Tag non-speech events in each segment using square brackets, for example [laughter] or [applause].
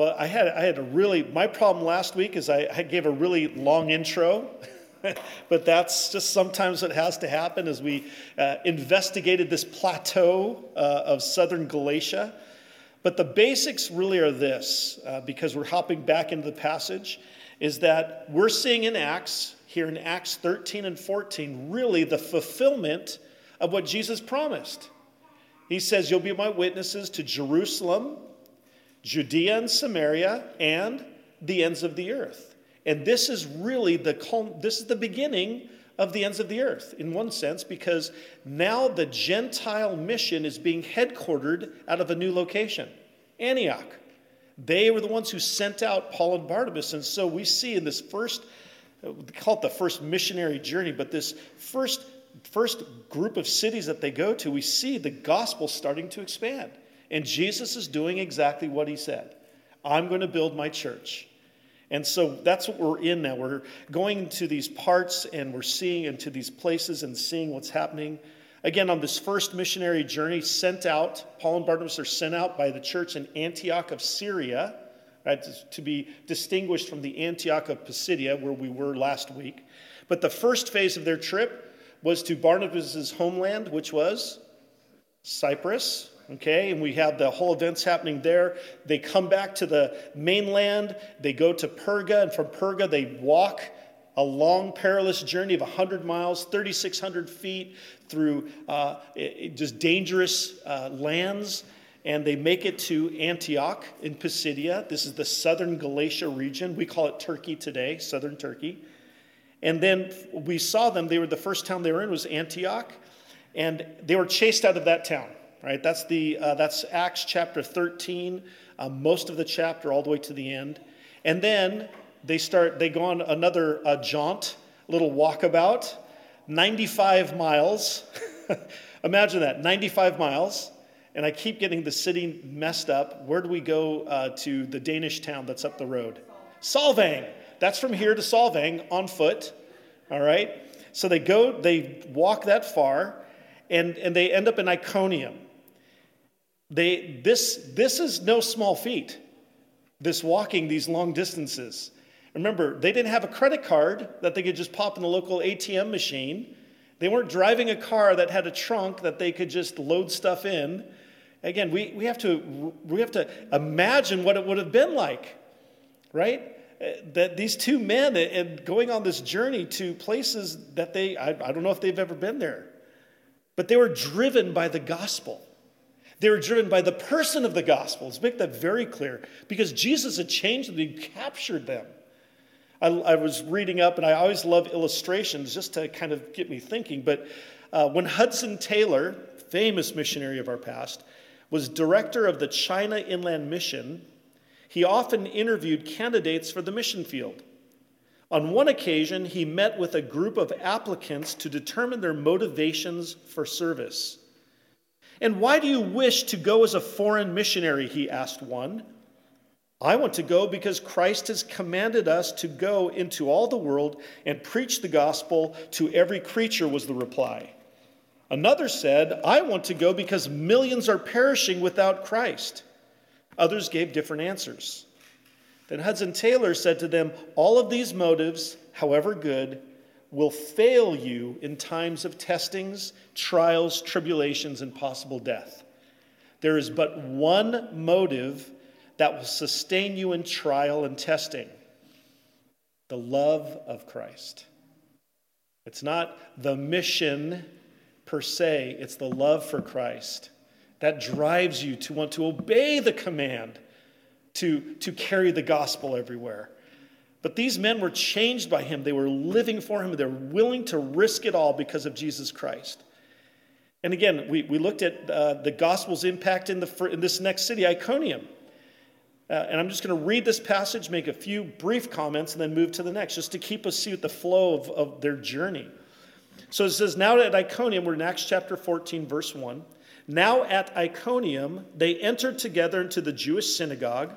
Well, I had, I had a really, my problem last week is I, I gave a really long intro. [laughs] but that's just sometimes what has to happen as we uh, investigated this plateau uh, of southern Galatia. But the basics really are this, uh, because we're hopping back into the passage, is that we're seeing in Acts, here in Acts 13 and 14, really the fulfillment of what Jesus promised. He says, You'll be my witnesses to Jerusalem Judea and Samaria, and the ends of the earth. And this is really the this is the beginning of the ends of the earth in one sense because now the Gentile mission is being headquartered out of a new location, Antioch. They were the ones who sent out Paul and Barnabas, and so we see in this first, call it the first missionary journey, but this first first group of cities that they go to, we see the gospel starting to expand. And Jesus is doing exactly what he said I'm going to build my church. And so that's what we're in now. We're going to these parts and we're seeing into these places and seeing what's happening. Again, on this first missionary journey, sent out, Paul and Barnabas are sent out by the church in Antioch of Syria, right, to be distinguished from the Antioch of Pisidia, where we were last week. But the first phase of their trip was to Barnabas' homeland, which was Cyprus, okay? And we have the whole events happening there. They come back to the mainland, they go to Perga, and from Perga, they walk a long, perilous journey of 100 miles, 3,600 feet through uh, just dangerous uh, lands. And they make it to Antioch in Pisidia. This is the southern Galatia region. We call it Turkey today, southern Turkey. And then we saw them. They were the first town they were in was Antioch, and they were chased out of that town right? That's, the, uh, that's Acts chapter 13, uh, most of the chapter all the way to the end. And then they start, they go on another uh, jaunt, little walkabout, 95 miles. [laughs] Imagine that, 95 miles. And I keep getting the city messed up. Where do we go uh, to the Danish town that's up the road? Solvang. That's from here to Solvang on foot. All right. So they go, they walk that far, and, and they end up in Iconium. They, this, this is no small feat, this walking these long distances. Remember, they didn't have a credit card that they could just pop in the local ATM machine. They weren't driving a car that had a trunk that they could just load stuff in. Again, we, we, have, to, we have to imagine what it would have been like, right? Uh, that these two men and going on this journey to places that they, I, I don't know if they've ever been there, but they were driven by the gospel. They were driven by the person of the gospel. Let's make that very clear because Jesus had changed them, he captured them. I, I, was reading up, and I always love illustrations just to kind of get me thinking. But uh, when Hudson Taylor, famous missionary of our past, was director of the China Inland Mission, he often interviewed candidates for the mission field. On one occasion, he met with a group of applicants to determine their motivations for service. And why do you wish to go as a foreign missionary? He asked one. I want to go because Christ has commanded us to go into all the world and preach the gospel to every creature, was the reply. Another said, I want to go because millions are perishing without Christ. Others gave different answers. Then Hudson Taylor said to them, All of these motives, however good, will fail you in times of testings, trials, tribulations, and possible death. There is but one motive that will sustain you in trial and testing the love of Christ. It's not the mission per se, it's the love for Christ that drives you to want to obey the command to, to carry the gospel everywhere. But these men were changed by him. They were living for him. They're willing to risk it all because of Jesus Christ. And again, we, we looked at uh, the gospel's impact in, the, in this next city, Iconium. Uh, and I'm just going to read this passage, make a few brief comments, and then move to the next, just to keep us see the flow of, of their journey. So it says, Now at Iconium, we're in Acts chapter 14, verse 1. Now at Iconium, they entered together into the Jewish synagogue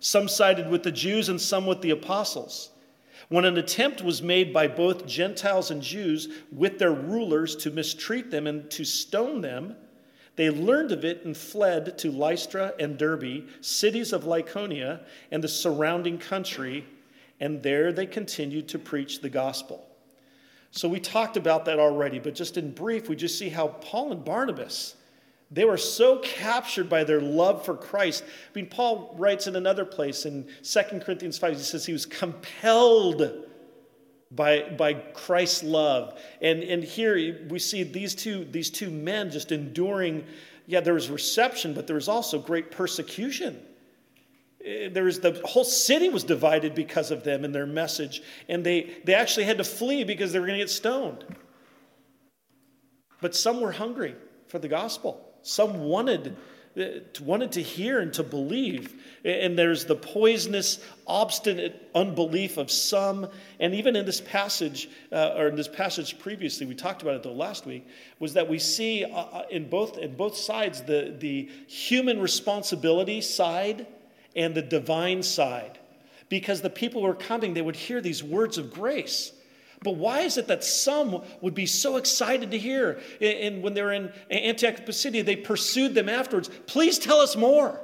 Some sided with the Jews and some with the apostles. When an attempt was made by both Gentiles and Jews with their rulers to mistreat them and to stone them, they learned of it and fled to Lystra and Derbe, cities of Lycaonia and the surrounding country, and there they continued to preach the gospel. So we talked about that already, but just in brief, we just see how Paul and Barnabas they were so captured by their love for Christ. I mean, Paul writes in another place in 2 Corinthians 5, he says he was compelled by, by Christ's love. And, and here we see these two, these two men just enduring. Yeah, there was reception, but there was also great persecution. Eh, there was the whole city was divided because of them and their message, and they, they actually had to flee because they were going to get stoned. But some were hungry for the gospel. Some wanted, uh, wanted to hear and to believe. And there's the poisonous, obstinate unbelief of some. And even in this passage, uh, or in this passage previously, we talked about it though last week, was that we see uh, uh in, both, in both sides the, the human responsibility side and the divine side. Because the people who were coming, they would hear these words of grace. But why is it that some would be so excited to hear? And when they're in Antioch Pisidia, they pursued them afterwards. Please tell us more.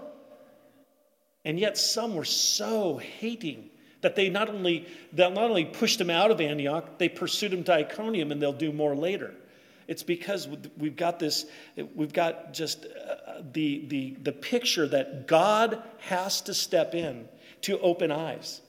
And yet some were so hating that they not only, they not only pushed them out of Antioch, they pursued them to Iconium, and they'll do more later. It's because we've got this, we've got just uh, the, the, the picture that God has to step in to open eyes.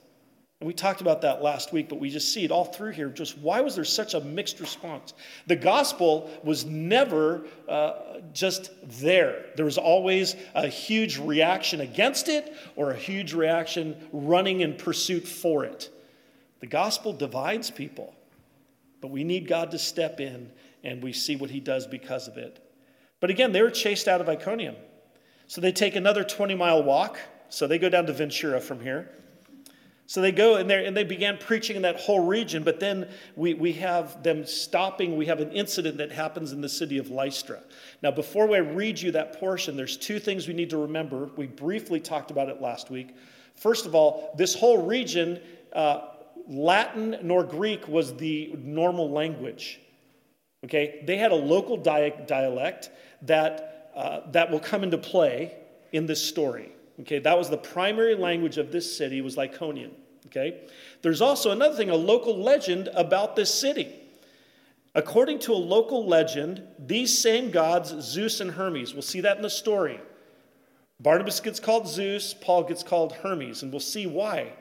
And we talked about that last week, but we just see it all through here. Just why was there such a mixed response? The gospel was never uh, just there. There was always a huge reaction against it or a huge reaction running in pursuit for it. The gospel divides people, but we need God to step in, and we see what he does because of it. But again, they were chased out of Iconium. So they take another 20 mile walk. So they go down to Ventura from here. So they go and, and they began preaching in that whole region, but then we, we have them stopping. We have an incident that happens in the city of Lystra. Now, before I read you that portion, there's two things we need to remember. We briefly talked about it last week. First of all, this whole region, uh, Latin nor Greek was the normal language. Okay? They had a local dialect that, uh, that will come into play in this story. Okay, that was the primary language of this city was Lycaonian. Okay? There's also another thing, a local legend about this city. According to a local legend, these same gods, Zeus and Hermes, we'll see that in the story. Barnabas gets called Zeus, Paul gets called Hermes, and we'll see why.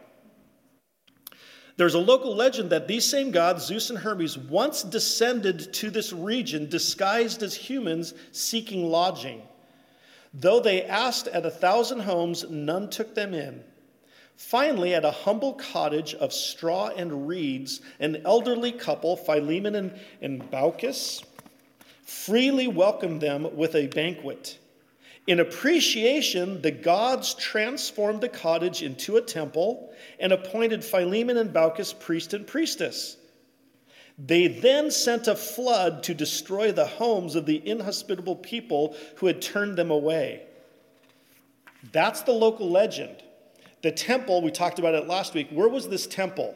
There's a local legend that these same gods, Zeus and Hermes, once descended to this region disguised as humans seeking lodging. Though they asked at a thousand homes, none took them in. Finally, at a humble cottage of straw and reeds, an elderly couple, Philemon and, and Baucis, freely welcomed them with a banquet. In appreciation, the gods transformed the cottage into a temple and appointed Philemon and Baucis priest and priestess. They then sent a flood to destroy the homes of the inhospitable people who had turned them away. That's the local legend. The temple, we talked about it last week. Where was this temple?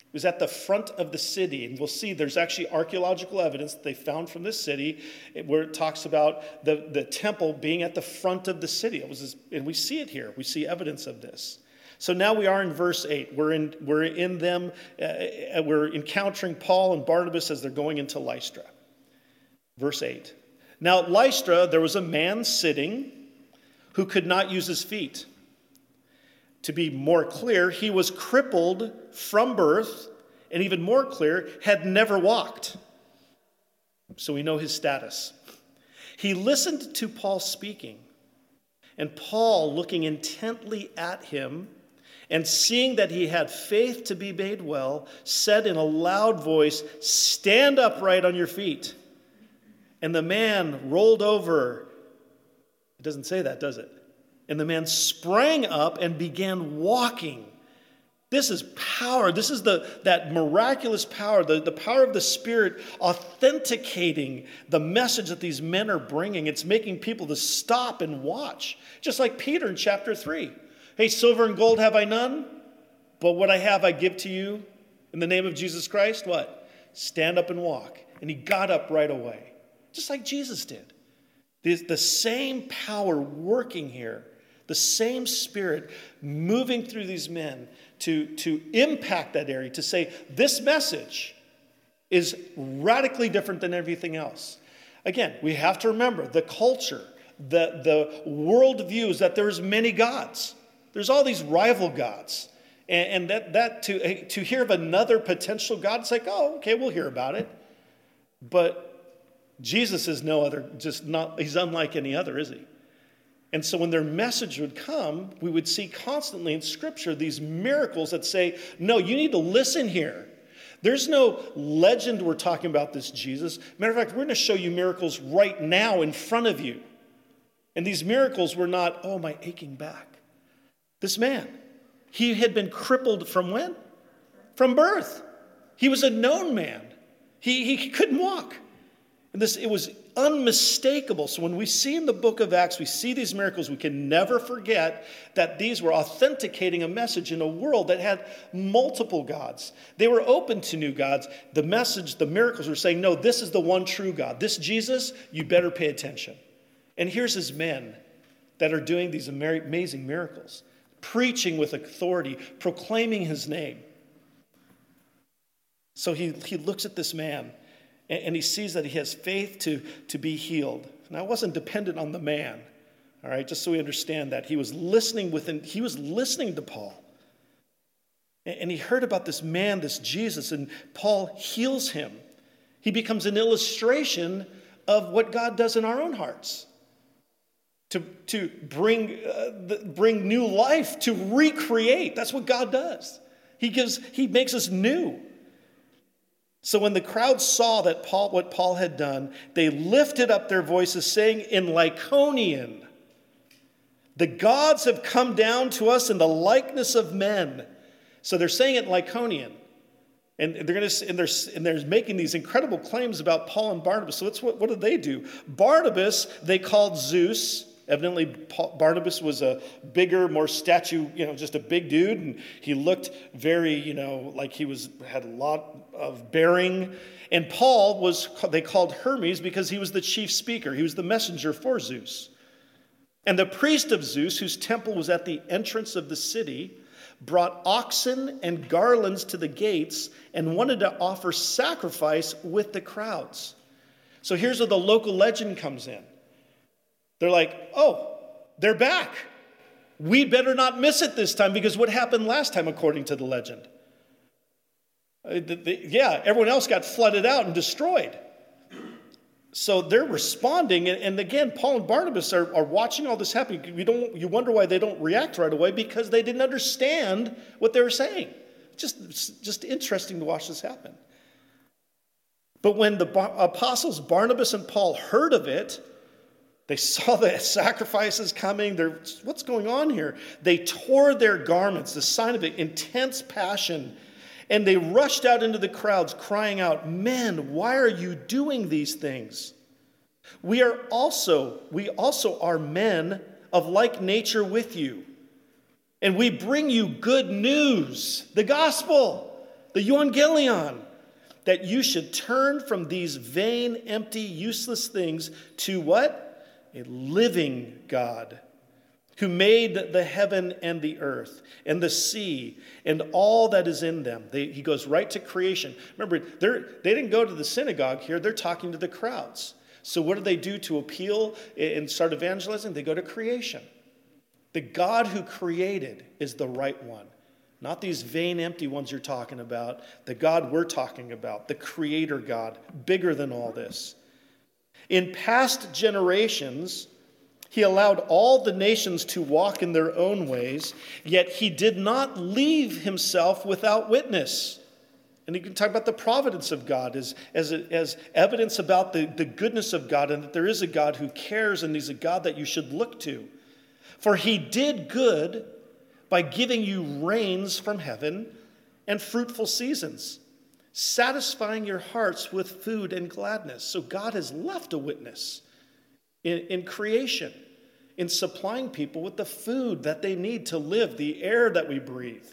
It was at the front of the city. And we'll see there's actually archaeological evidence that they found from this city eh, where it talks about the, the temple being at the front of the city. It was this, and we see it here. We see evidence of this. So now we are in verse 8. We're in, we're in them, uh, uh, we're encountering Paul and Barnabas as they're going into Lystra. Verse 8. Now at Lystra, there was a man sitting who could not use his feet. To be more clear, he was crippled from birth, and even more clear, had never walked. So we know his status. He listened to Paul speaking, and Paul, looking intently at him, and seeing that he had faith to be made well, said in a loud voice, Stand upright on your feet. And the man rolled over. It doesn't say that, does it? And the man sprang up and began walking. This is power. This is the, that miraculous power, the, the power of the Spirit authenticating the message that these men are bringing. It's making people to stop and watch, just like Peter in chapter 3. Hey, silver and gold have I none, but what I have I give to you in the name of Jesus Christ. What? Stand up and walk. And he got up right away, just like Jesus did. The, the same power working here, the same spirit moving through these men to, to impact that area, to say, this message is radically different than everything else. Again, we have to remember the culture, the, the worldview is that there's many gods. There's all these rival gods. And, and that, that to, eh, to hear of another potential God, it's like, oh, okay, we'll hear about it. But Jesus is no other, just not, he's unlike any other, is he? And so when their message would come, we would see constantly in Scripture these miracles that say, no, you need to listen here. There's no legend we're talking about this Jesus. Matter of fact, we're going to show you miracles right now in front of you. And these miracles were not, oh, my aching back. This man, he had been crippled from when? From birth. He was a known man. He, he couldn't walk. And this, it was unmistakable. So when we see in the book of Acts, we see these miracles, we can never forget that these were authenticating a message in a world that had multiple gods. They were open to new gods. The message, the miracles were saying, no, this is the one true God. This Jesus, you better pay attention. And here's his men that are doing these amazing miracles, preaching with authority, proclaiming his name. So he, he looks at this man and, and he sees that he has faith to, to be healed. Now, it wasn't dependent on the man, all right, just so we understand that. He was listening within, he was listening to Paul. And, and he heard about this man, this Jesus, and Paul heals him. He becomes an illustration of what God does in our own hearts to, to bring, uh, the, bring new life, to recreate. That's what God does. He gives, he makes us new. So when the crowd saw that Paul, what Paul had done, they lifted up their voices, saying in Lycaonian, The gods have come down to us in the likeness of men. So they're saying it in Lycaonian. And they're to and they're, and they're making these incredible claims about Paul and Barnabas. So what, what did they do? Barnabas, they called Zeus, Evidently, Barnabas was a bigger, more statue, you know, just a big dude, and he looked very, you know, like he was had a lot of bearing. And Paul was they called Hermes because he was the chief speaker. He was the messenger for Zeus. And the priest of Zeus, whose temple was at the entrance of the city, brought oxen and garlands to the gates and wanted to offer sacrifice with the crowds. So here's where the local legend comes in. They're like, oh, they're back. We better not miss it this time because what happened last time, according to the legend? Uh, yeah, everyone else got flooded out and destroyed. So they're responding, and again, Paul and Barnabas are, are watching all this happen. You, don't, you wonder why they don't react right away because they didn't understand what they were saying. Just, just interesting to watch this happen. But when the apostles Barnabas and Paul heard of it, they saw the [laughs] sacrifices coming. They're, what's going on here? They tore their garments, the sign of intense passion. And they rushed out into the crowds, crying out, Men, why are you doing these things? We are also, we also are men of like nature with you. And we bring you good news, the gospel, the euangelion, that you should turn from these vain, empty, useless things to what? A living God who made the heaven and the earth and the sea and all that is in them. They, he goes right to creation. Remember, they didn't go to the synagogue here, they're talking to the crowds. So, what do they do to appeal and start evangelizing? They go to creation. The God who created is the right one, not these vain, empty ones you're talking about. The God we're talking about, the creator God, bigger than all this. In past generations, he allowed all the nations to walk in their own ways, yet he did not leave himself without witness. And you can talk about the providence of God as, as, as evidence about the, the goodness of God and that there is a God who cares and he's a God that you should look to. For he did good by giving you rains from heaven and fruitful seasons, satisfying your hearts with food and gladness. So God has left a witness in, in creation, in supplying people with the food that they need to live, the air that we breathe.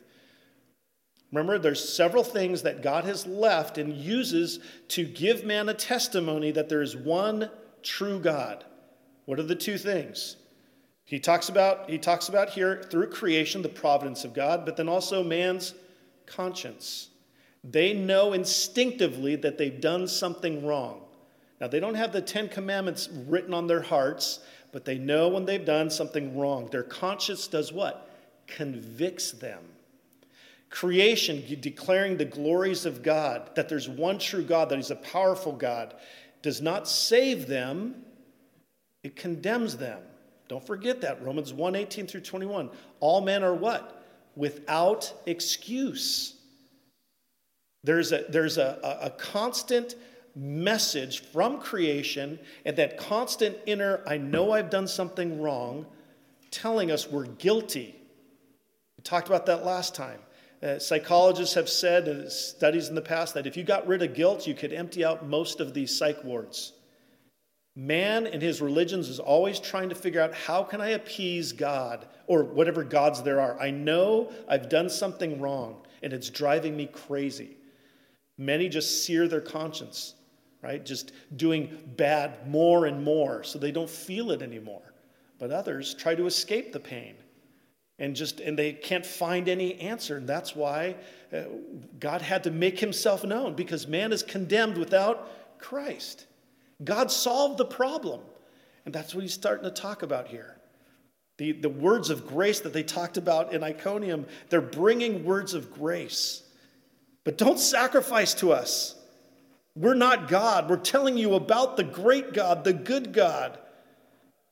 Remember, there's several things that God has left and uses to give man a testimony that there is one true God. What are the two things? He talks about he talks about here through creation the providence of God, but then also man's conscience. They know instinctively that they've done something wrong. Now, they don't have the Ten Commandments written on their hearts, but they know when they've done something wrong. Their conscience does what? Convicts them. Creation declaring the glories of God, that there's one true God, that He's a powerful God, does not save them, it condemns them. Don't forget that. Romans 1 18 through 21. All men are what? Without excuse. There's a, there's a, a, a constant message from creation and that constant inner, I know I've done something wrong, telling us we're guilty. We talked about that last time. Uh, psychologists have said, in studies in the past, that if you got rid of guilt, you could empty out most of these psych wards. Man in his religions is always trying to figure out how can I appease God or whatever gods there are. I know I've done something wrong and it's driving me crazy. Many just sear their conscience, right? Just doing bad more and more so they don't feel it anymore. But others try to escape the pain and just and they can't find any answer and that's why uh, god had to make himself known because man is condemned without christ god solved the problem and that's what he's starting to talk about here the, the words of grace that they talked about in iconium they're bringing words of grace but don't sacrifice to us we're not god we're telling you about the great god the good god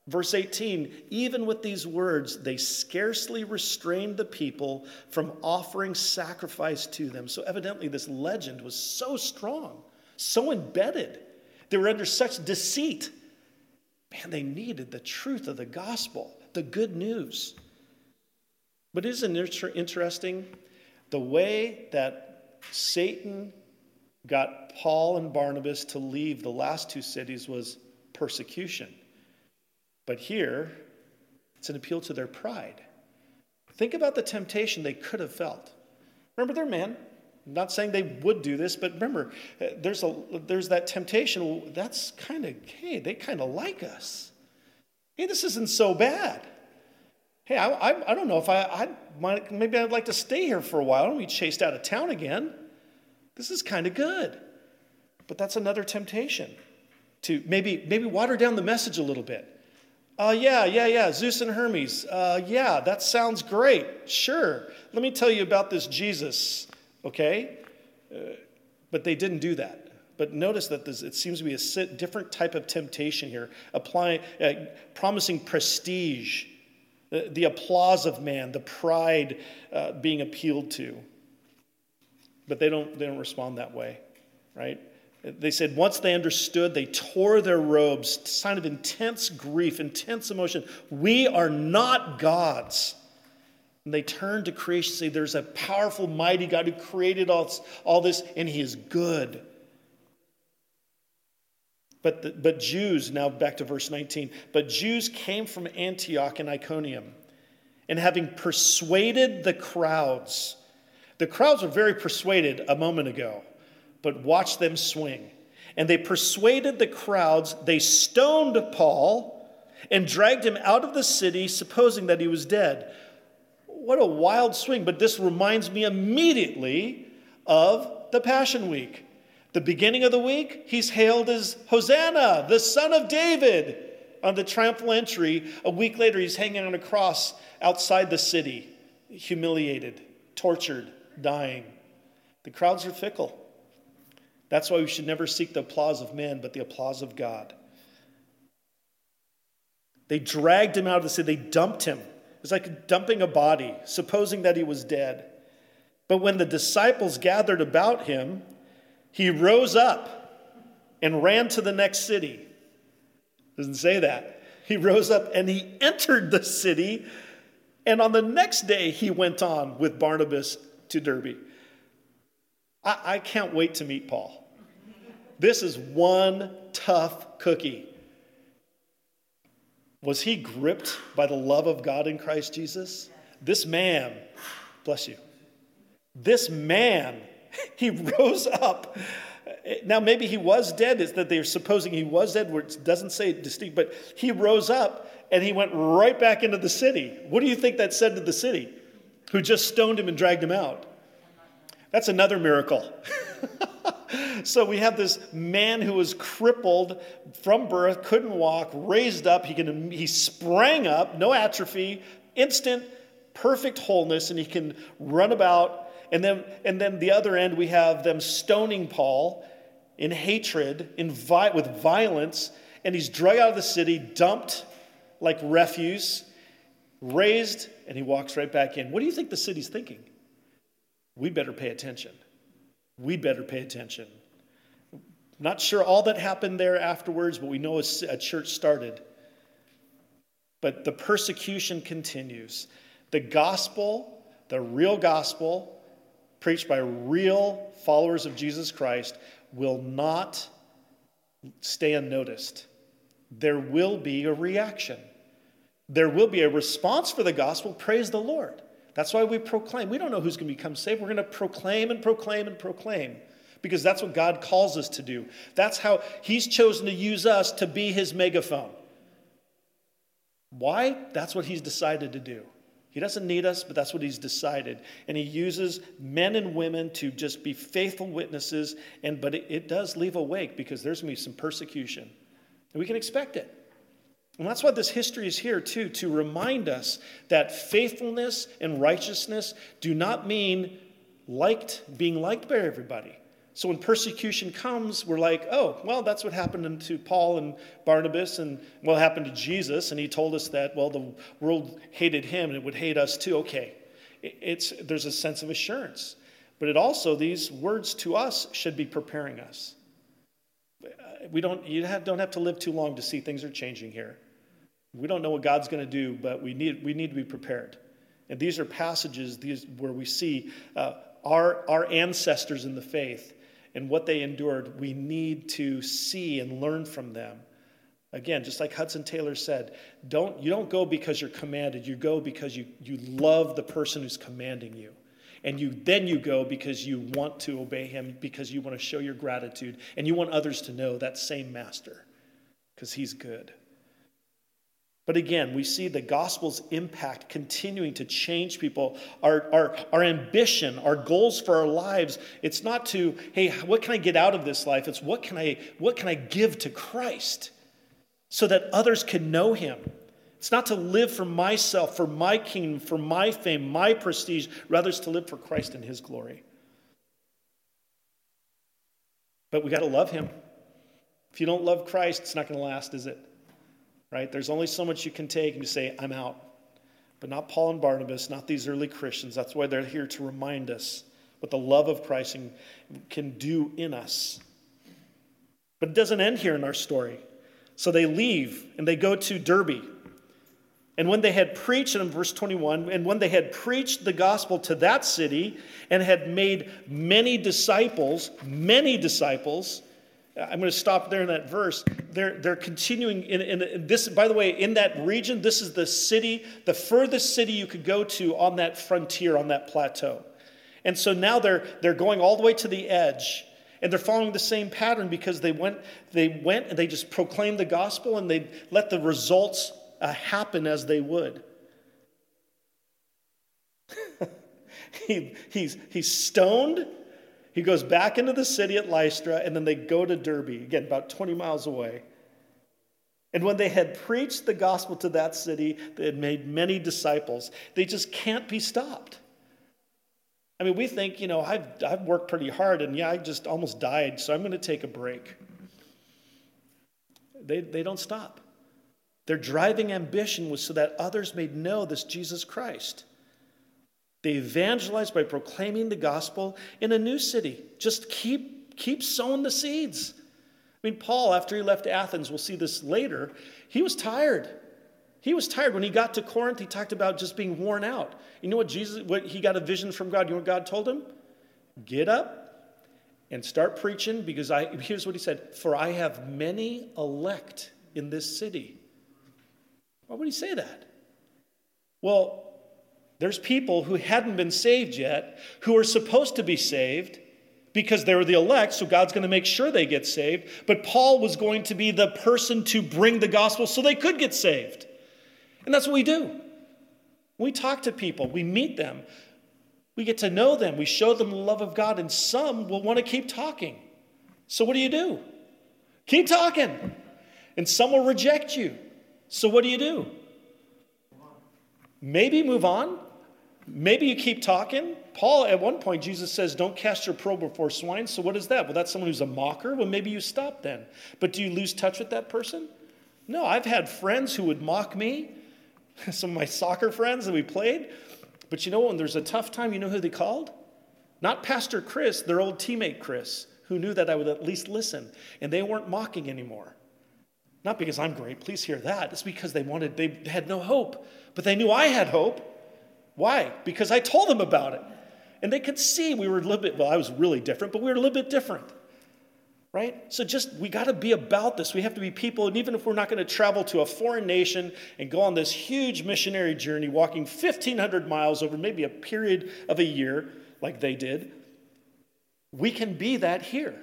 Verse 18, even with these words, they scarcely restrained the people from offering sacrifice to them. So, evidently, this legend was so strong, so embedded. They were under such deceit. Man, they needed the truth of the gospel, the good news. But isn't it interesting? The way that Satan got Paul and Barnabas to leave the last two cities was persecution. But here, it's an appeal to their pride. Think about the temptation they could have felt. Remember, they're men. I'm not saying they would do this, but remember, uh, there's, a, there's that temptation. That's kind of, hey, they kind of like us. Hey, this isn't so bad. Hey, I, I, I don't know if I, I might, maybe I'd like to stay here for a while. I don't be chased out of town again. This is kind of good. But that's another temptation to maybe, maybe water down the message a little bit. Uh, yeah, yeah, yeah, Zeus and Hermes. Uh, yeah, that sounds great. Sure. Let me tell you about this Jesus, okay? Uh, but they didn't do that. But notice that this, it seems to be a different type of temptation here, applying, uh, promising prestige, the, the, applause of man, the pride uh, being appealed to. But they don't, they don't respond that way, right? They said once they understood, they tore their robes, sign of intense grief, intense emotion. We are not gods. And they turned to creation, say, There's a powerful, mighty God who created all, all this, and He is good. But, the, but Jews, now back to verse 19, but Jews came from Antioch and Iconium, and having persuaded the crowds, the crowds were very persuaded a moment ago but watch them swing. And they persuaded the crowds, they stoned Paul and dragged him out of the city, supposing that he was dead. What a wild swing, but this reminds me immediately of the Passion Week. The beginning of the week, he's hailed as Hosanna, the son of David, on the triumphal entry. A week later, he's hanging on a cross outside the city, humiliated, tortured, dying. The crowds are fickle. That's why we should never seek the applause of men, but the applause of God. They dragged him out of the city, they dumped him. It was like dumping a body, supposing that he was dead. But when the disciples gathered about him, he rose up and ran to the next city. Doesn't say that. He rose up and he entered the city And on the next day, he went on with Barnabas to Derbe. I, I can't wait to meet Paul. This is one tough cookie. Was he gripped by the love of God in Christ Jesus? This man, bless you, this man, [laughs] he rose up. Now, maybe he was dead, is that they're supposing he was dead, where it doesn't say distinct, but he rose up and he went right back into the city. What do you think that said to the city who just stoned him and dragged him out? That's another miracle. [laughs] so we have this man who was crippled from birth, couldn't walk, raised up. He, can, he sprang up, no atrophy, instant, perfect wholeness, and he can run about. And then, and then the other end, we have them stoning Paul in hatred, in vi- with violence, and he's dragged out of the city, dumped like refuse, raised, and he walks right back in. What do you think the city's thinking? We better pay attention we better pay attention. Not sure all that happened there afterwards, but we know a church started. But the persecution continues. The gospel, the real gospel, preached by real followers of Jesus Christ, will not stay unnoticed. There will be a reaction. There will be a response for the gospel. Praise the Lord. That's why we proclaim. We don't know who's going to become saved. We're going to proclaim and proclaim and proclaim because that's what God calls us to do. That's how He's chosen to use us to be His megaphone. Why? That's what He's decided to do. He doesn't need us, but that's what He's decided. And He uses men and women to just be faithful witnesses. And but it, it does leave a wake because there's going to be some persecution, and we can expect it. And that's why this history is here, too, to remind us that faithfulness and righteousness do not mean liked, being liked by everybody. So when persecution comes, we're like, oh, well, that's what happened to Paul and Barnabas, and what happened to Jesus. And he told us that, well, the world hated him and it would hate us too. Okay. It's, there's a sense of assurance. But it also, these words to us should be preparing us we don't, you have, don't have to live too long to see things are changing here. We don't know what God's going to do, but we need, we need to be prepared. And these are passages these, where we see uh, our, our ancestors in the faith and what they endured. We need to see and learn from them. Again, just like Hudson Taylor said, don't, you don't go because you're commanded, you go because you, you love the person who's commanding you and you then you go because you want to obey him because you want to show your gratitude and you want others to know that same master because he's good but again we see the gospel's impact continuing to change people our, our, our ambition our goals for our lives it's not to hey what can i get out of this life it's what can i what can i give to christ so that others can know him it's not to live for myself, for my kingdom, for my fame, my prestige. Rather, it's to live for Christ and His glory. But we got to love Him. If you don't love Christ, it's not going to last, is it? Right? There's only so much you can take and you say, I'm out. But not Paul and Barnabas, not these early Christians. That's why they're here to remind us what the love of Christ can do in us. But it doesn't end here in our story. So they leave and they go to Derbe. And when they had preached, in verse 21, and when they had preached the gospel to that city and had made many disciples, many disciples, I'm going to stop there in that verse. They're, they're continuing in, in, this, by the way, in that region, this is the city, the furthest city you could go to on that frontier, on that plateau. And so now they're, they're going all the way to the edge. And they're following the same pattern because they went, they went and they just proclaimed the gospel and they let the results uh, happen as they would. [laughs] he, he's, he's stoned. He goes back into the city at Lystra, and then they go to Derbe, again, about 20 miles away. And when they had preached the gospel to that city, they had made many disciples. They just can't be stopped. I mean, we think, you know, I've, I've worked pretty hard, and yeah, I just almost died, so I'm going to take a break. They, they don't stop. Their driving ambition was so that others may know this Jesus Christ. They evangelized by proclaiming the gospel in a new city. Just keep, keep sowing the seeds. I mean, Paul, after he left Athens, we'll see this later, he was tired. He was tired. When he got to Corinth, he talked about just being worn out. You know what Jesus, what he got a vision from God. You know what God told him? Get up and start preaching because I, here's what he said, for I have many elect in this city. Why would he say that? Well, there's people who hadn't been saved yet, who are supposed to be saved because they were the elect, so God's going to make sure they get saved. But Paul was going to be the person to bring the gospel so they could get saved. And that's what we do. We talk to people, we meet them, we get to know them, we show them the love of God, and some will want to keep talking. So what do you do? Keep talking. And some will reject you. So what do you do? Maybe move on. Maybe you keep talking. Paul, at one point, Jesus says, Don't cast your pearl before swine. So, what is that? Well, that's someone who's a mocker. Well, maybe you stop then. But do you lose touch with that person? No, I've had friends who would mock me, [laughs] some of my soccer friends that we played. But you know, when there's a tough time, you know who they called? Not Pastor Chris, their old teammate Chris, who knew that I would at least listen. And they weren't mocking anymore. Not because I'm great, please hear that. It's because they wanted, they had no hope. But they knew I had hope. Why? Because I told them about it. And they could see we were a little bit, well, I was really different, but we were a little bit different. Right? So just, we got to be about this. We have to be people, and even if we're not going to travel to a foreign nation and go on this huge missionary journey, walking 1,500 miles over maybe a period of a year, like they did, we can be that here.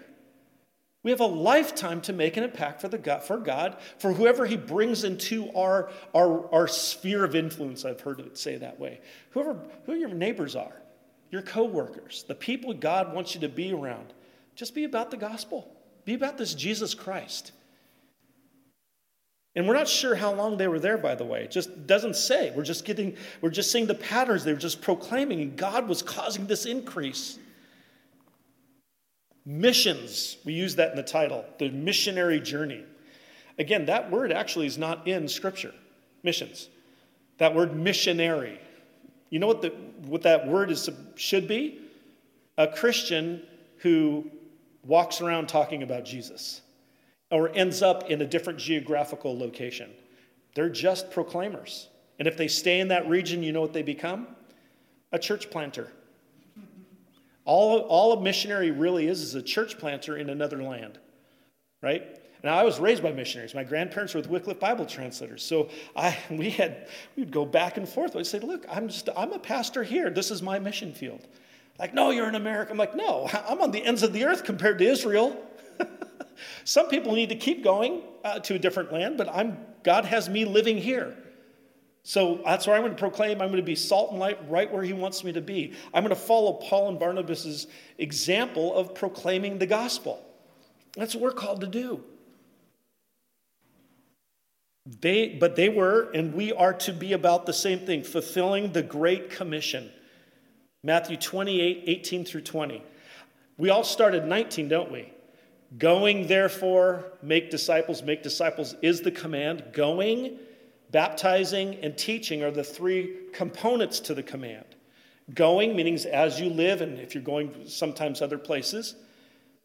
We have a lifetime to make an impact for, the God, for God, for whoever He brings into our, our, our sphere of influence. I've heard it say that way. Whoever, who your neighbors are, your coworkers, the people God wants you to be around. Just be about the gospel. Be about this Jesus Christ. And we're not sure how long they were there, by the way. It just doesn't say. We're just getting, we're just seeing the patterns. They were just proclaiming, and God was causing this increase. Missions, we use that in the title, the missionary journey. Again, that word actually is not in Scripture, missions. That word missionary. You know what, the, what that word is, should be? A Christian who walks around talking about Jesus or ends up in a different geographical location. They're just proclaimers. And if they stay in that region, you know what they become? A church planter. All, all a missionary really is is a church planter in another land, right? Now, I was raised by missionaries. My grandparents were with Wycliffe Bible translators. So I, we had, we'd go back and forth. I'd say, look, I'm just, I'm a pastor here. This is my mission field. Like, no, you're in America. I'm like, no, I'm on the ends of the earth compared to Israel. [laughs] Some people need to keep going uh, to a different land, but I'm, God has me living here. So that's where I'm going to proclaim. I'm going to be salt and light right where He wants me to be. I'm going to follow Paul and Barnabas' example of proclaiming the gospel. That's what we're called to do. They, but they were, and we are to be about the same thing, fulfilling the Great Commission. Matthew 28, 18 through 20. We all started 19, don't we? Going, therefore, make disciples, make disciples is the command. Going, baptizing, and teaching are the three components to the command. Going, meaning as you live, and if you're going sometimes other places.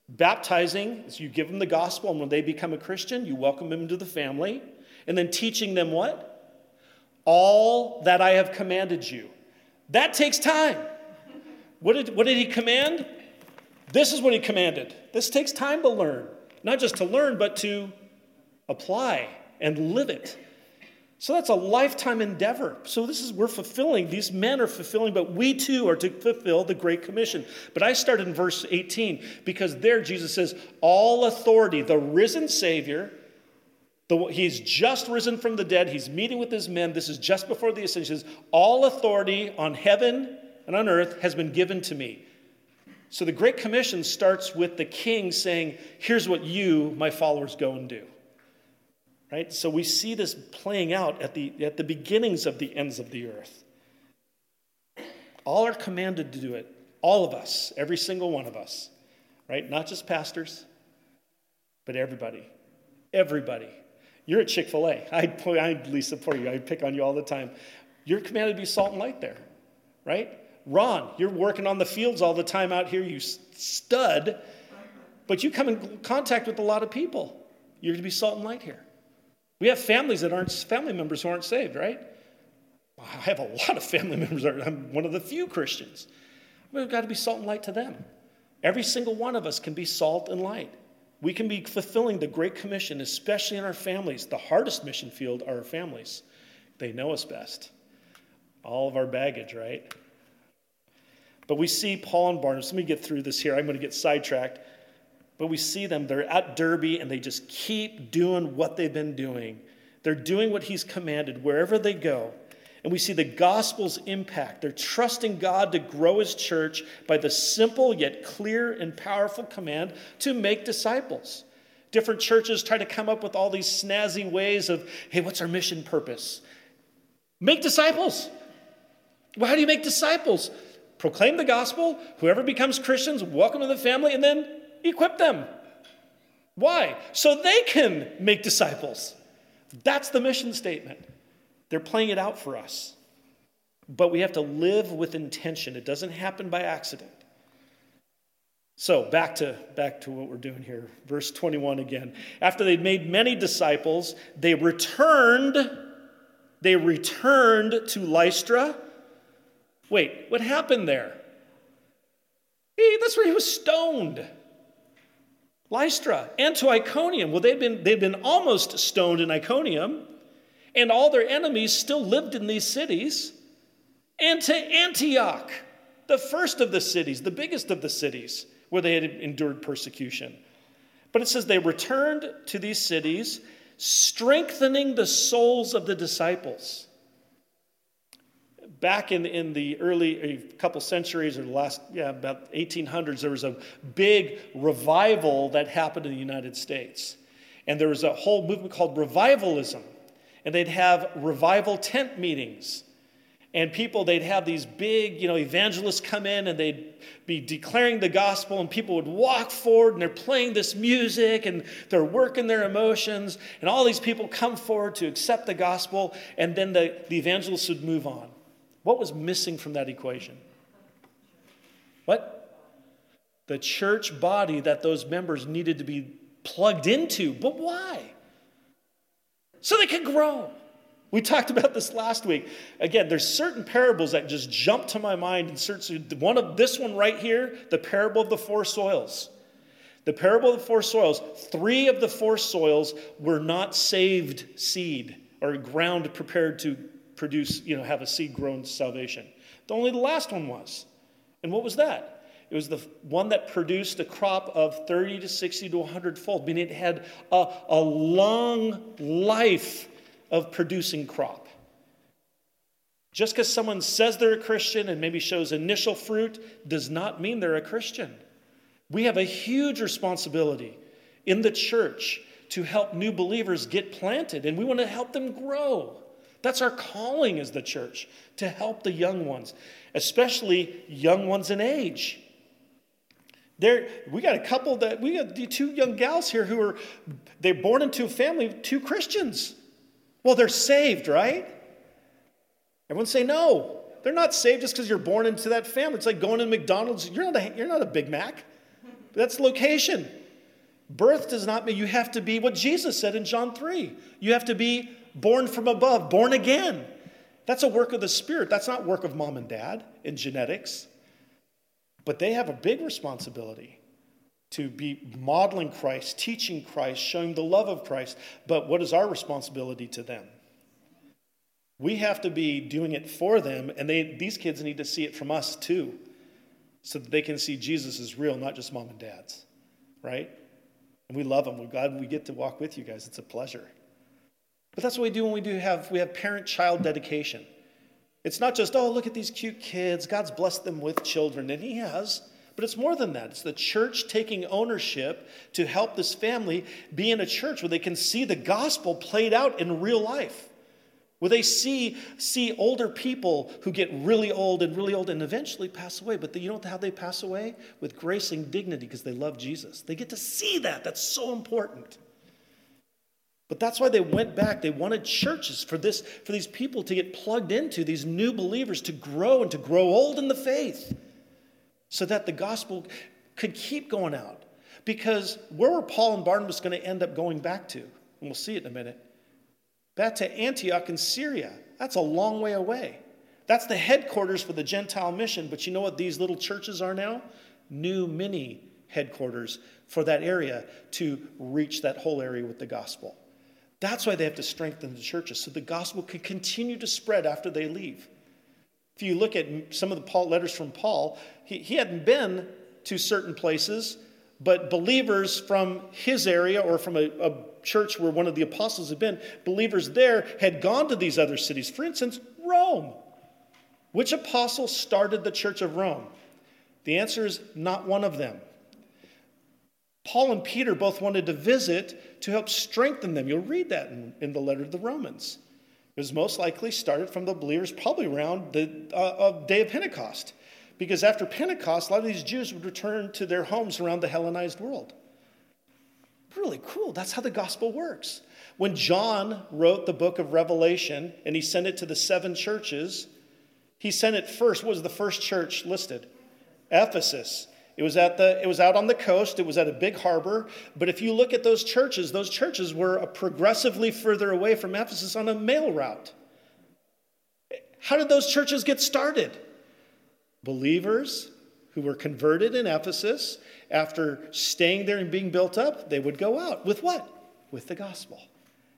Baptizing is you give them the gospel, and when they become a Christian, you welcome them into the family. And then teaching them what? All that I have commanded you. That takes time. What did, what did he command? This is what he commanded. This takes time to learn. Not just to learn, but to apply and live it. So that's a lifetime endeavor. So this is we're fulfilling, these men are fulfilling, but we too are to fulfill the Great Commission. But I start in verse 18 because there Jesus says, All authority, the risen Savior, the, he's just risen from the dead. He's meeting with his men. This is just before the ascension. All authority on heaven and on earth has been given to me. So the Great Commission starts with the king saying, Here's what you, my followers, go and do. Right? So we see this playing out at the, at the beginnings of the ends of the earth. All are commanded to do it. All of us, every single one of us. Right? Not just pastors, but everybody. Everybody. You're at Chick fil A. [laughs] I, I, Lisa, for you, I pick on you all the time. You're commanded to be salt and light there, right? Ron, you're working on the fields all the time out here, you stud, but you come in contact with a lot of people. You're to be salt and light here. We have families that aren't family members who aren't saved, right? I have a lot of family [laughs] members. I'm one of the few Christians. We've got to be salt and light to them. Every single one of us can be salt and light. We can be fulfilling the Great Commission, especially in our families. The hardest mission field are our families. They know us best. All of our baggage, right? But we see Paul and Barnabas. Let me get through this here. I'm going to get sidetracked. But we see them, they're at Derbe and they just keep doing what they've been doing. They're doing what he's commanded wherever they go. And we see the gospel's impact. They're trusting God to grow his church by the simple yet clear and powerful command to make disciples. Different churches try to come up with all these snazzy ways of, hey, what's our mission purpose? Make disciples. Well, how do you make disciples? Proclaim the gospel. Whoever becomes Christians, welcome to the family, and then equip them. Why? So they can make disciples. That's the mission statement. They're playing it out for us. But we have to live with intention. It doesn't happen by accident. So back to back to what we're doing here. Verse 21 again. After they'd made many disciples, they returned they returned to Lystra. Wait, what happened there? Hey, that's where he was stoned. Lystra and to Iconium. Well, they'd been, they'd been almost stoned in Iconium, and all their enemies still lived in these cities. And to Antioch, the first of the cities, the biggest of the cities, where they had endured persecution. But it says they returned to these cities, strengthening the souls of the disciples back in, in the early couple centuries or the last yeah about 1800s there was a big revival that happened in the united states. And there was a whole movement called revivalism. And they'd have revival tent meetings. And people they'd have these big you know evangelists come in and they'd be declaring the gospel and people would walk forward and they're playing this music and they're working their emotions. And all these people come forward to accept the gospel and then the, the evangelists would move on what was missing from that equation? What? The church body that those members needed to be plugged into. But why? So they could grow. We talked about this last week. Again, there's certain parables that just jump to my mind. And certain, one of this one right here, the parable of the four soils. The parable of the four soils. Three of the four soils were not saved seed or ground prepared to produce, you know, have a seed grown salvation. The only the last one was. And what was that? It was the one that produced a crop of 30 to 60 to 100 fold, meaning it had a, a long life of producing crop. Just because someone says they're a Christian and maybe shows initial fruit does not mean they're a Christian. We have a huge responsibility in the church to help new believers get planted, and we want to help them grow. That's our calling as the church to help the young ones, especially young ones in age. There, we got a couple that we got two young gals here who are they're born into a family of two Christians. Well, they're saved, right? Everyone say no. They're not saved just because you're born into that family. It's like going to McDonald's. You're not a, you're not a Big Mac. That's location. Birth does not mean you have to be what Jesus said in John 3. You have to be born from above, born again. That's a work of the Spirit. That's not work of mom and dad in genetics. But they have a big responsibility to be modeling Christ, teaching Christ, showing the love of Christ. But what is our responsibility to them? We have to be doing it for them, and they, these kids need to see it from us too, so that they can see Jesus is real, not just mom and dad's, right? And we love them. We're glad we get to walk with you guys. It's a pleasure. But that's what we do when we do have we have parent-child dedication. It's not just, oh, look at these cute kids. God's blessed them with children, and He has. But it's more than that. It's the church taking ownership to help this family be in a church where they can see the gospel played out in real life. Where they see, see older people who get really old and really old and eventually pass away. But you know how they pass away? With grace and dignity because they love Jesus. They get to see that. That's so important. But that's why they went back. They wanted churches for this, for these people to get plugged into, these new believers to grow and to grow old in the faith, so that the gospel could keep going out. Because where were Paul and Barnabas going to end up going back to? And we'll see it in a minute. back to Antioch in Syria. That's a long way away. That's the headquarters for the Gentile mission. But you know what these little churches are now? New mini headquarters for that area to reach that whole area with the gospel. That's why they have to strengthen the churches so the gospel can continue to spread after they leave. If you look at some of the Paul, letters from Paul, he, he hadn't been to certain places, but believers from his area or from a, a church where one of the apostles had been, believers there had gone to these other cities. For instance, Rome. Which apostle started the church of Rome? The answer is not one of them. Paul and Peter both wanted to visit to help strengthen them. You'll read that in, in the letter to the Romans. It was most likely started from the believers probably around the uh, day of Pentecost. Because after Pentecost, a lot of these Jews would return to their homes around the Hellenized world. Really cool. That's how the gospel works. When John wrote the book of Revelation and he sent it to the seven churches, he sent it first. What was the first church listed? Ephesus. It was, at the, it was out on the coast, it was at a big harbor. But if you look at those churches, those churches were progressively further away from Ephesus on a mail route. How did those churches get started? Believers who were converted in Ephesus, after staying there and being built up, they would go out. With what? With the gospel.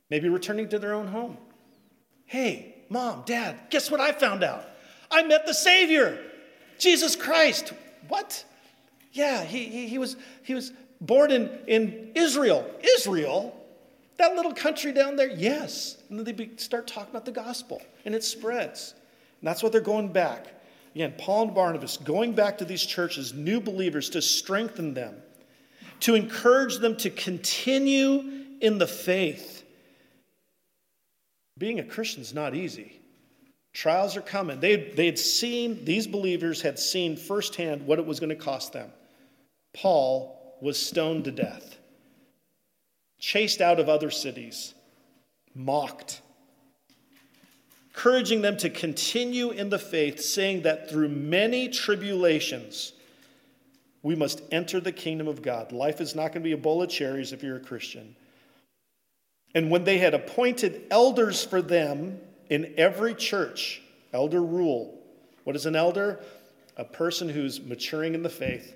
Maybe returning to their own home. Hey, mom, dad, guess what I found out? I met the Savior, Jesus Christ. What? Yeah, he, he, he, was, he was born in, in Israel. Israel? That little country down there? Yes. And then they start talking about the gospel, and it spreads. And that's what they're going back. Again, Paul and Barnabas going back to these churches, new believers, to strengthen them, to encourage them to continue in the faith. Being a Christian is not easy. Trials are coming. They, they had seen, these believers had seen firsthand what it was going to cost them. Paul was stoned to death, chased out of other cities, mocked encouraging them to continue in the faith, saying that through many tribulations, we must enter the kingdom of God. Life is not going to be a bowl of cherries if you're a Christian. And when they had appointed elders for them in every church, elder rule. What is an elder? A person who's maturing in the faith.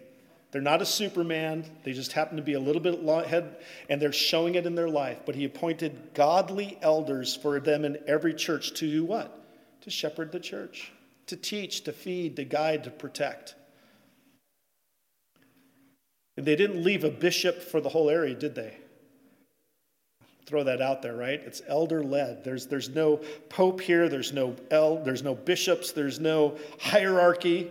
They're not a superman. They just happen to be a little bit ahead, and they're showing it in their life. But he appointed godly elders for them in every church to do what? To shepherd the church, to teach, to feed, to guide, to protect. And they didn't leave a bishop for the whole area, did they? Throw that out there, right? It's elder led. There's, there's no pope here, there's no, el, there's no bishops, there's no hierarchy.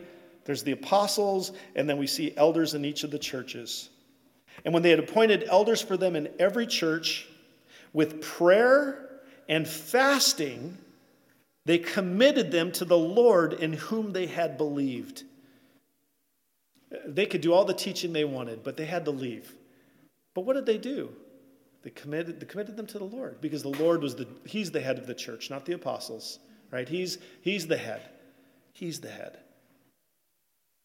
There's the apostles, and then we see elders in each of the churches. And when they had appointed elders for them in every church, with prayer and fasting, they committed them to the Lord in whom they had believed. They could do all the teaching they wanted, but they had to leave. But what did they do? They committed, they committed them to the Lord because the Lord was the, he's the head of the church, not the apostles, right? He's, he's the head. He's the head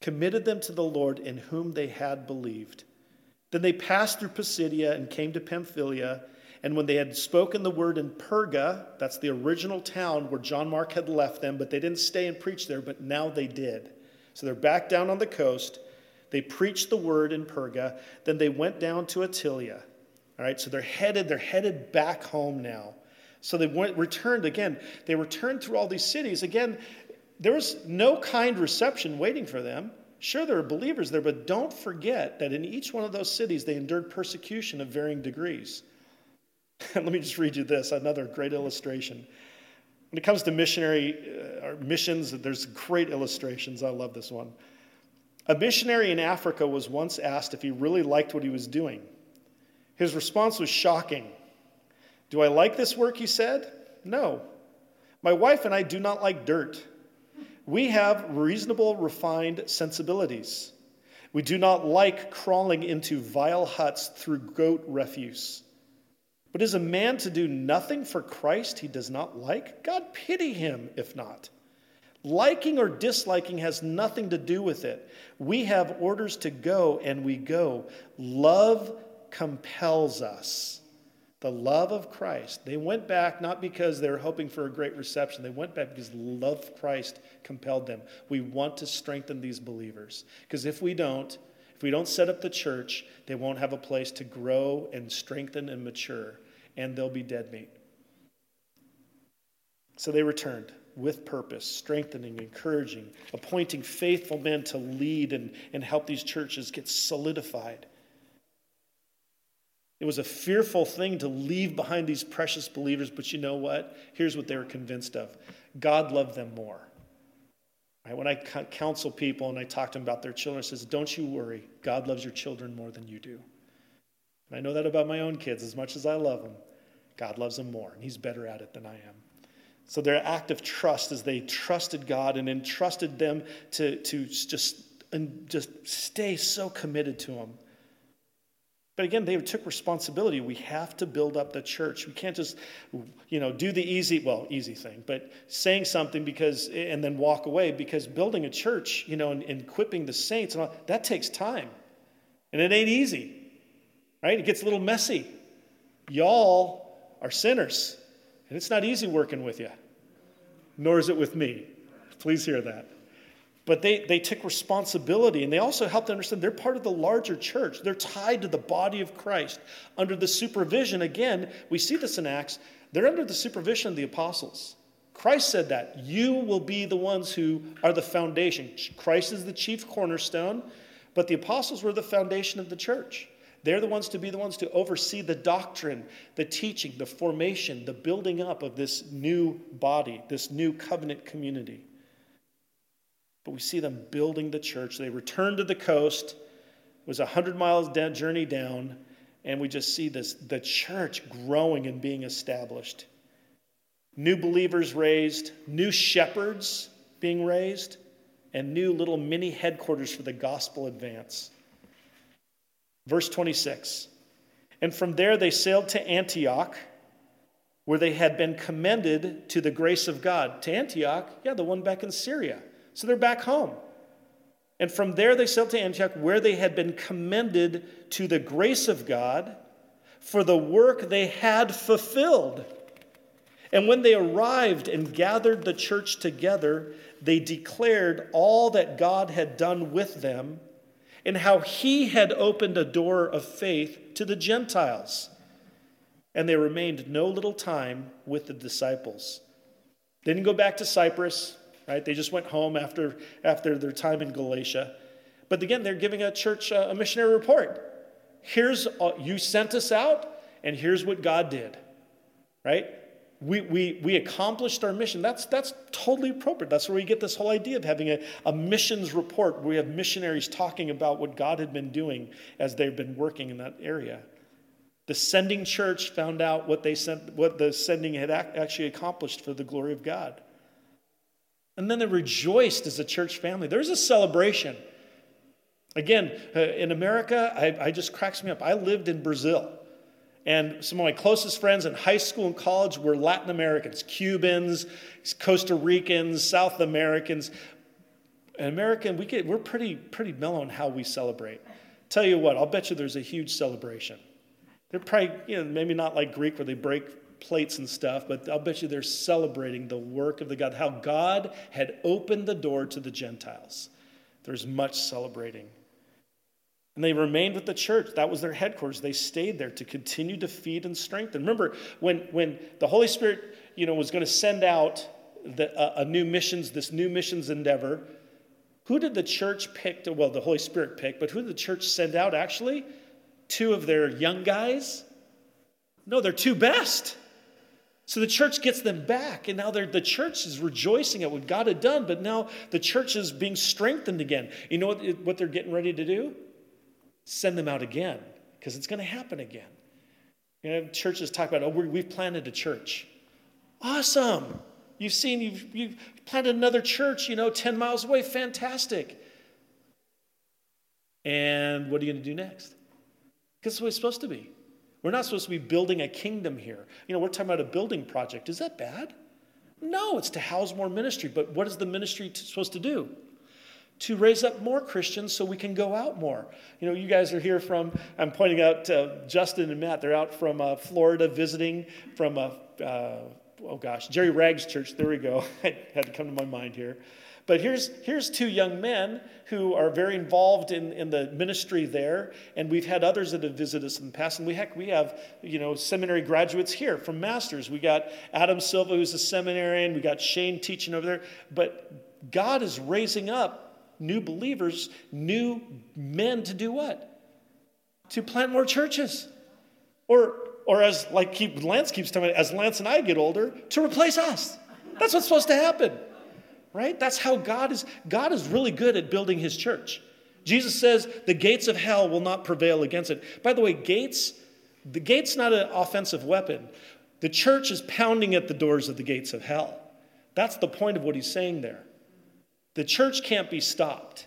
committed them to the Lord in whom they had believed. Then they passed through Pisidia and came to Pamphylia. And when they had spoken the word in Perga, that's the original town where John Mark had left them, but they didn't stay and preach there, but now they did. So they're back down on the coast. They preached the word in Perga. Then they went down to Attalia. All right, so they're headed, they're headed back home now. So they went, returned again. They returned through all these cities. Again, there was no kind reception waiting for them. Sure, there were believers there, but don't forget that in each one of those cities they endured persecution of varying degrees. [laughs] Let me just read you this another great illustration. When it comes to missionary uh, missions, there's great illustrations. I love this one. A missionary in Africa was once asked if he really liked what he was doing. His response was shocking. Do I like this work? He said. No. My wife and I do not like dirt. We have reasonable, refined sensibilities. We do not like crawling into vile huts through goat refuse. But is a man to do nothing for Christ he does not like? God pity him if not. Liking or disliking has nothing to do with it. We have orders to go and we go. Love compels us. The love of Christ. They went back not because they were hoping for a great reception, they went back because love of Christ compelled them. We want to strengthen these believers. Because if we don't, if we don't set up the church, they won't have a place to grow and strengthen and mature, and they'll be dead meat. So they returned with purpose, strengthening, encouraging, appointing faithful men to lead and, and help these churches get solidified. It was a fearful thing to leave behind these precious believers, but you know what? Here's what they were convinced of God loved them more. Right? When I counsel people and I talk to them about their children, I says, Don't you worry. God loves your children more than you do. And I know that about my own kids. As much as I love them, God loves them more, and He's better at it than I am. So their act of trust as they trusted God and entrusted them to, to just, and just stay so committed to Him but again, they took responsibility. We have to build up the church. We can't just, you know, do the easy, well, easy thing, but saying something because, and then walk away because building a church, you know, and, and equipping the saints, and all, that takes time. And it ain't easy, right? It gets a little messy. Y'all are sinners, and it's not easy working with you, nor is it with me. Please hear that. But they, they took responsibility and they also helped understand they're part of the larger church. They're tied to the body of Christ under the supervision. Again, we see this in Acts. They're under the supervision of the apostles. Christ said that. You will be the ones who are the foundation. Christ is the chief cornerstone, but the apostles were the foundation of the church. They're the ones to be the ones to oversee the doctrine, the teaching, the formation, the building up of this new body, this new covenant community. But we see them building the church. They return to the coast. It was a 100 miles down, journey down. And we just see this the church growing and being established. New believers raised, new shepherds being raised, and new little mini headquarters for the gospel advance. Verse 26 And from there they sailed to Antioch, where they had been commended to the grace of God. To Antioch, yeah, the one back in Syria. So they're back home. And from there they sailed to Antioch, where they had been commended to the grace of God for the work they had fulfilled. And when they arrived and gathered the church together, they declared all that God had done with them and how he had opened a door of faith to the Gentiles. And they remained no little time with the disciples. They didn't go back to Cyprus right? They just went home after, after their time in Galatia. But again, they're giving a church uh, a missionary report. Here's, uh, you sent us out, and here's what God did, right? We, we, we accomplished our mission. That's, that's totally appropriate. That's where we get this whole idea of having a, a missions report where we have missionaries talking about what God had been doing as they've been working in that area. The sending church found out what, they sent, what the sending had actually accomplished for the glory of God. And then they rejoiced as a church family. There's a celebration. Again, uh, in America, I, I just cracks me up. I lived in Brazil. And some of my closest friends in high school and college were Latin Americans, Cubans, Costa Ricans, South Americans. And American, we get, we're pretty, pretty mellow in how we celebrate. Tell you what, I'll bet you there's a huge celebration. They're probably, you know, maybe not like Greek where they break plates and stuff, but I'll bet you they're celebrating the work of the God, how God had opened the door to the Gentiles. There's much celebrating. And they remained with the church. That was their headquarters. They stayed there to continue to feed and strengthen. Remember, when, when the Holy Spirit you know, was going to send out the, a new missions, this new missions endeavor, who did the church pick? To, well, the Holy Spirit pick, but who did the church send out actually? Two of their young guys? No, they're two best. So the church gets them back, and now the church is rejoicing at what God had done, but now the church is being strengthened again. You know what, what they're getting ready to do? Send them out again, because it's going to happen again. You know, churches talk about, oh, we've planted a church. Awesome. You've seen, you've, you've planted another church, you know, 10 miles away. Fantastic. And what are you going to do next? Because it's what it's supposed to be. We're not supposed to be building a kingdom here. You know, we're talking about a building project. Is that bad? No, it's to house more ministry. But what is the ministry supposed to do? to raise up more Christians so we can go out more. You know, you guys are here from, I'm pointing out uh, Justin and Matt, they're out from uh, Florida visiting from, uh, uh oh gosh, Jerry Rags Church. There we go. [laughs] had to come to my mind here. But here's, here's two young men who are very involved in, in the ministry there, and we've had others that have visited us in the past. And we, heck, we have, you know, seminary graduates here from masters. We got Adam Silva, who's a seminarian. We got Shane teaching over there. But God is raising up new believers, new men to do what? To plant more churches. Or, or as like keep, Lance keeps telling me, as Lance and I get older, to replace us. That's what's supposed to happen right? That's how God is. God is really good at building his church. Jesus says the gates of hell will not prevail against it. By the way, gates, the gate's not an offensive weapon. The church is pounding at the doors of the gates of hell. That's the point of what he's saying there. The church can't be stopped.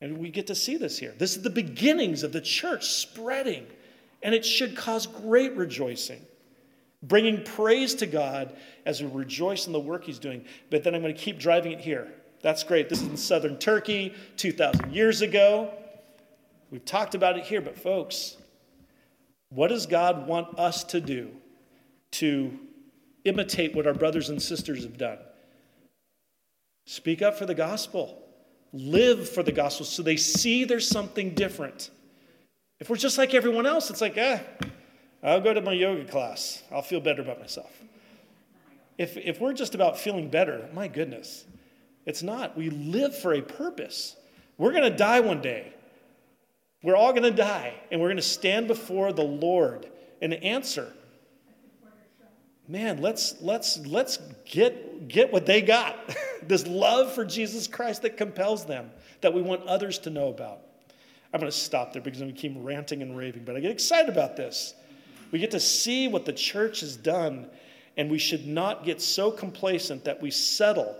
And we get to see this here. This is the beginnings of the church spreading, and it should cause great rejoicing bringing praise to God as we rejoice in the work He's doing. But then I'm going to keep driving it here. That's great. This is in southern Turkey 2,000 years ago. We've talked about it here, but folks, what does God want us to do to imitate what our brothers and sisters have done? Speak up for the gospel, live for the gospel so they see there's something different. If we're just like everyone else, it's like, eh, I'll go to my yoga class. I'll feel better about myself. If, if we're just about feeling better, my goodness, it's not. We live for a purpose. We're going to die one day. We're all going to die, and we're going to stand before the Lord and answer. Man, let's let's let's get get what they got. [laughs] this love for Jesus Christ that compels them, that we want others to know about. I'm going to stop there because I'm going to keep ranting and raving, but I get excited about this. We get to see what the church has done, and we should not get so complacent that we settle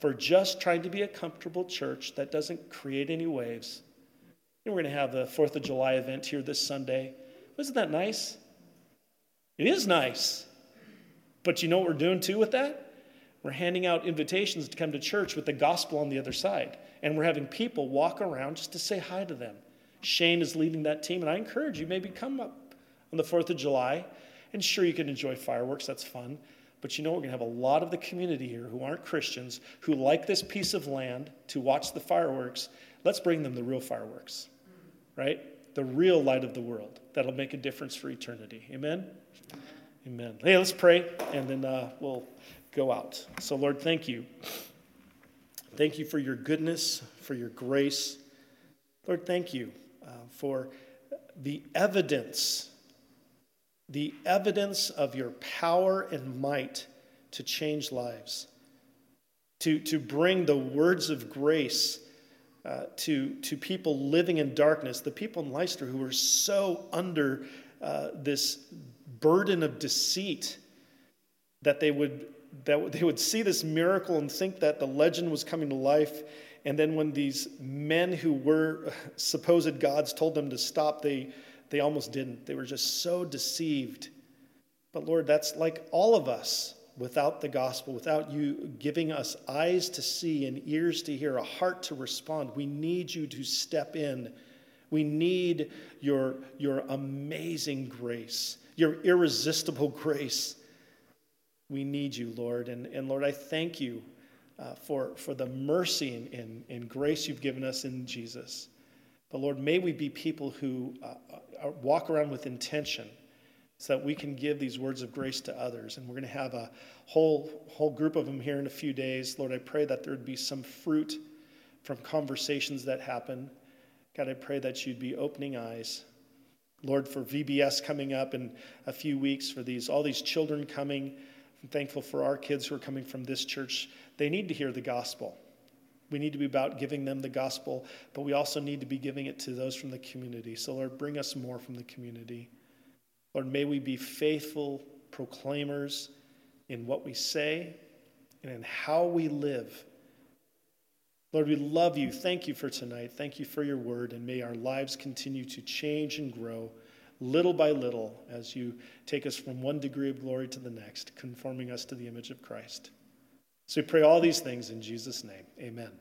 for just trying to be a comfortable church that doesn't create any waves. And we're going to have the 4th of July event here this Sunday. Isn't that nice? It is nice. But you know what we're doing too with that? We're handing out invitations to come to church with the gospel on the other side. And we're having people walk around just to say hi to them. Shane is leading that team, and I encourage you maybe come up on the 4th of July. And sure, you can enjoy fireworks, that's fun. But you know, we're going to have a lot of the community here who aren't Christians, who like this piece of land to watch the fireworks. Let's bring them the real fireworks, right? The real light of the world that'll make a difference for eternity. Amen? Amen. Hey, let's pray and then uh, we'll go out. So, Lord, thank you. Thank you for your goodness, for your grace. Lord, thank you uh, for the evidence the evidence of your power and might to change lives, to, to bring the words of grace uh, to, to people living in darkness, the people in Lystra who were so under uh, this burden of deceit that they would that they would see this miracle and think that the legend was coming to life. And then when these men who were [laughs] supposed gods told them to stop they they almost didn't. They were just so deceived. But Lord, that's like all of us without the gospel, without you giving us eyes to see and ears to hear, a heart to respond. We need you to step in. We need your, your amazing grace, your irresistible grace. We need you, Lord. And, and Lord, I thank you uh, for, for the mercy and, and, and grace you've given us in Jesus. But Lord, may we be people who uh, Uh, walk around with intention so that we can give these words of grace to others. And we're going to have a whole, whole group of them here in a few days. Lord, I pray that there would be some fruit from conversations that happen. God, I pray that you'd be opening eyes. Lord, for VBS coming up in a few weeks, for these all these children coming. I'm thankful for our kids who are coming from this church. They need to hear the gospel. We need to be about giving them the gospel, but we also need to be giving it to those from the community. So, Lord, bring us more from the community. Lord, may we be faithful proclaimers in what we say and in how we live. Lord, we love you. Thank you for tonight. Thank you for your word, and may our lives continue to change and grow little by little as you take us from one degree of glory to the next, conforming us to the image of Christ. So we pray all these things in Jesus' name. Amen.